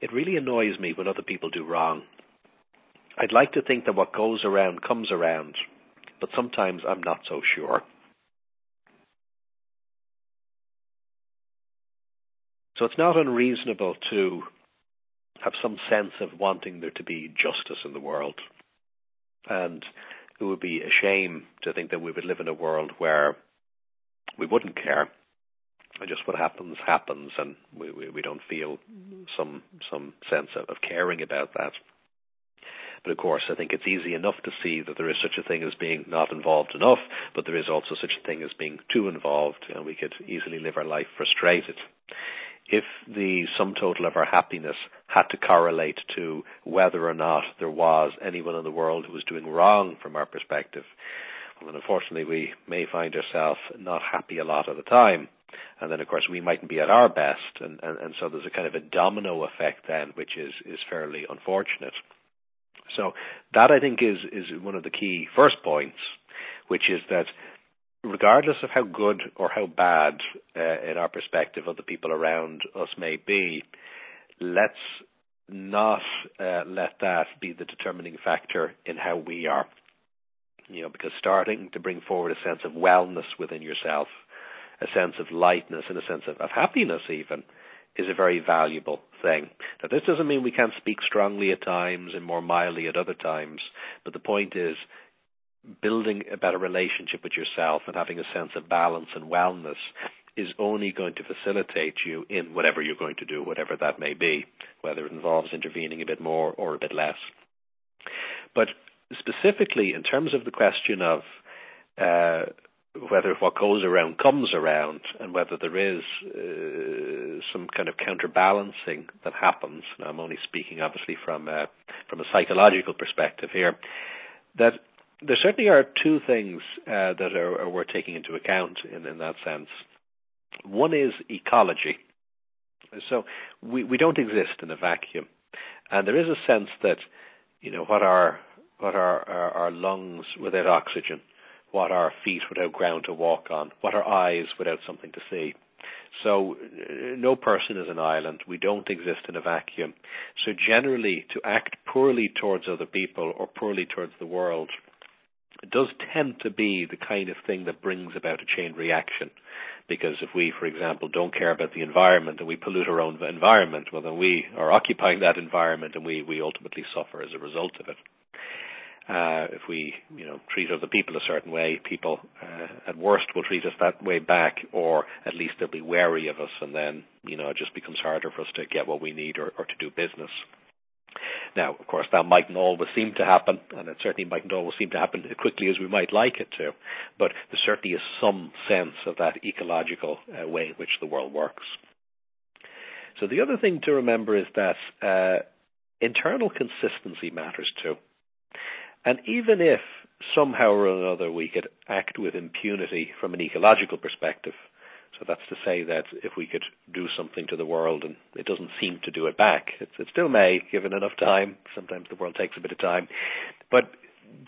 it really annoys me when other people do wrong. I'd like to think that what goes around comes around, but sometimes I'm not so sure. So it's not unreasonable to have some sense of wanting there to be justice in the world. And it would be a shame to think that we would live in a world where we wouldn't care. Just what happens happens, and we, we, we don't feel some some sense of, of caring about that. But of course, I think it's easy enough to see that there is such a thing as being not involved enough, but there is also such a thing as being too involved, and we could easily live our life frustrated if the sum total of our happiness had to correlate to whether or not there was anyone in the world who was doing wrong from our perspective, well, then unfortunately we may find ourselves not happy a lot of the time. And then, of course, we mightn't be at our best, and, and, and so there's a kind of a domino effect then, which is, is fairly unfortunate. So that I think is is one of the key first points, which is that regardless of how good or how bad, uh, in our perspective, other people around us may be, let's not uh, let that be the determining factor in how we are. You know, because starting to bring forward a sense of wellness within yourself, a sense of lightness, and a sense of, of happiness, even, is a very valuable thing. Now, this doesn't mean we can't speak strongly at times and more mildly at other times, but the point is building a better relationship with yourself and having a sense of balance and wellness is only going to facilitate you in whatever you're going to do, whatever that may be, whether it involves intervening a bit more or a bit less. But specifically, in terms of the question of uh, whether what goes around comes around and whether there is uh, some kind of counterbalancing that happens, and I'm only speaking obviously from uh, from a psychological perspective here, that there certainly are two things uh, that are, are, worth taking into account in, in that sense. One is ecology. So we, we don't exist in a vacuum, and there is a sense that you know what are what are our, our lungs without oxygen, what are feet without ground to walk on, what are eyes without something to see. So uh, no person is an island. We don't exist in a vacuum. So generally, to act poorly towards other people or poorly towards the world does tend to be the kind of thing that brings about a chain reaction. Because if we, for example, don't care about the environment and we pollute our own environment, well, then we are occupying that environment and we, we ultimately suffer as a result of it. Uh, if we, you know, treat other people a certain way, people uh, at worst will treat us that way back, or at least they'll be wary of us, and then, you know, it just becomes harder for us to get what we need or, or to do business. Now, of course, that mightn't always seem to happen, and it certainly mightn't always seem to happen as quickly as we might like it to, but there certainly is some sense of that ecological uh, way in which the world works. So the other thing to remember is that uh, internal consistency matters too. And even if somehow or another we could act with impunity from an ecological perspective, so that's to say that if we could do something to the world and it doesn't seem to do it back, it, it still may, given enough time. Sometimes the world takes a bit of time, but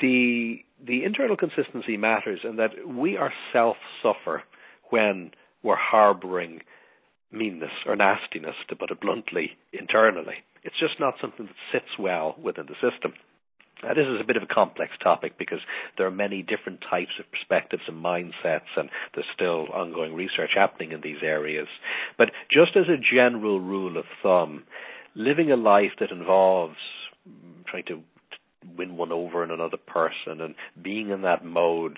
the the internal consistency matters, in that we ourselves suffer when we're harbouring meanness or nastiness, to put it bluntly, internally. It's just not something that sits well within the system. Uh, this is a bit of a complex topic because there are many different types of perspectives and mindsets, and there's still ongoing research happening in these areas. But just as a general rule of thumb, living a life that involves trying to win one over in another person and being in that mode,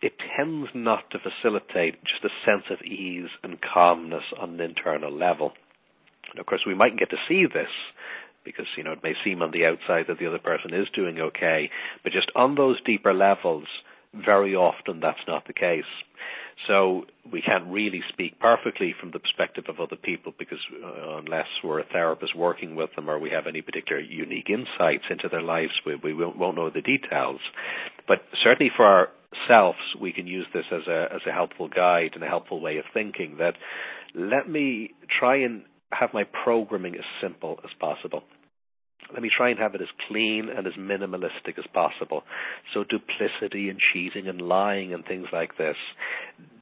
it tends not to facilitate just a sense of ease and calmness on an internal level. And of course, we might get to see this because you know it may seem on the outside that the other person is doing okay, but just on those deeper levels, very often that's not the case. So we can't really speak perfectly from the perspective of other people because uh, unless we're a therapist working with them or we have any particular unique insights into their lives, we, we won't know the details. But certainly for ourselves, we can use this as a as a helpful guide and a helpful way of thinking. That let me try and have my programming as simple as possible let me try and have it as clean and as minimalistic as possible. So duplicity and cheating and lying and things like this,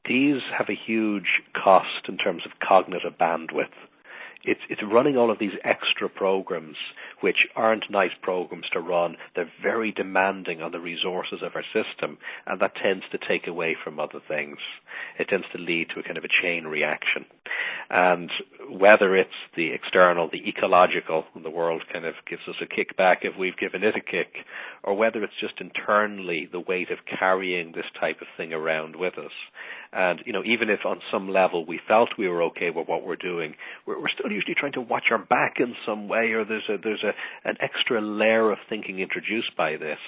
these have a huge cost in terms of cognitive bandwidth. it's it's running all of these extra programs which aren't nice programs to run. They're very demanding on the resources of our system, and that tends to take away from other things. It tends to lead to a kind of a chain reaction. And whether it's the external, the ecological, the world kind of gives us a kickback if we've given it a kick, or whether it's just internally the weight of carrying this type of thing around with us. And, you know, even if on some level we felt we were okay with what we're doing, we're, we're still usually trying to watch our back in some way, or there's a, there's a, an extra layer of thinking introduced by this.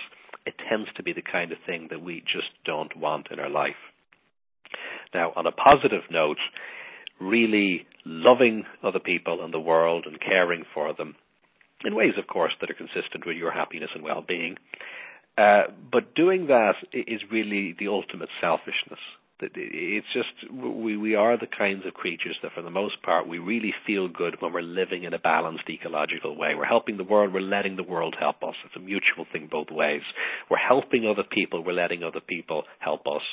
It tends to be the kind of thing that we just don't want in our life. Now, on a positive note, really loving other people and the world and caring for them in ways, of course, that are consistent with your happiness and well-being. Uh, but doing that is really the ultimate selfishness. It's just we we are the kinds of creatures that, for the most part, we really feel good when we're living in a balanced ecological way. We're helping the world. We're letting the world help us. It's a mutual thing both ways. We're helping other people. We're letting other people help us.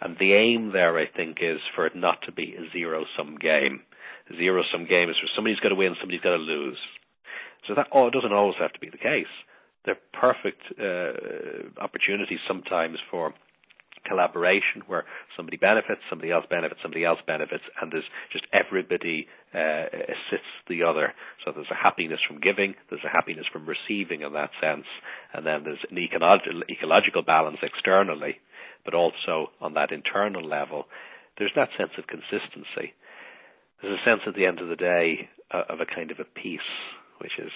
And the aim there, I think, is for it not to be a zero-sum game. A zero-sum game is where somebody's got to win, somebody's got to lose. So that oh, doesn't always have to be the case. They're perfect uh, opportunities sometimes for collaboration where somebody benefits, somebody else benefits, somebody else benefits, and there's just everybody uh, assists the other. So there's a happiness from giving, there's a happiness from receiving in that sense, and then there's an ecological, ecological balance externally, but also on that internal level, there's that sense of consistency. There's a sense at the end of the day uh, of a kind of a peace, which is,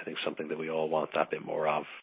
I think, something that we all want that bit more of.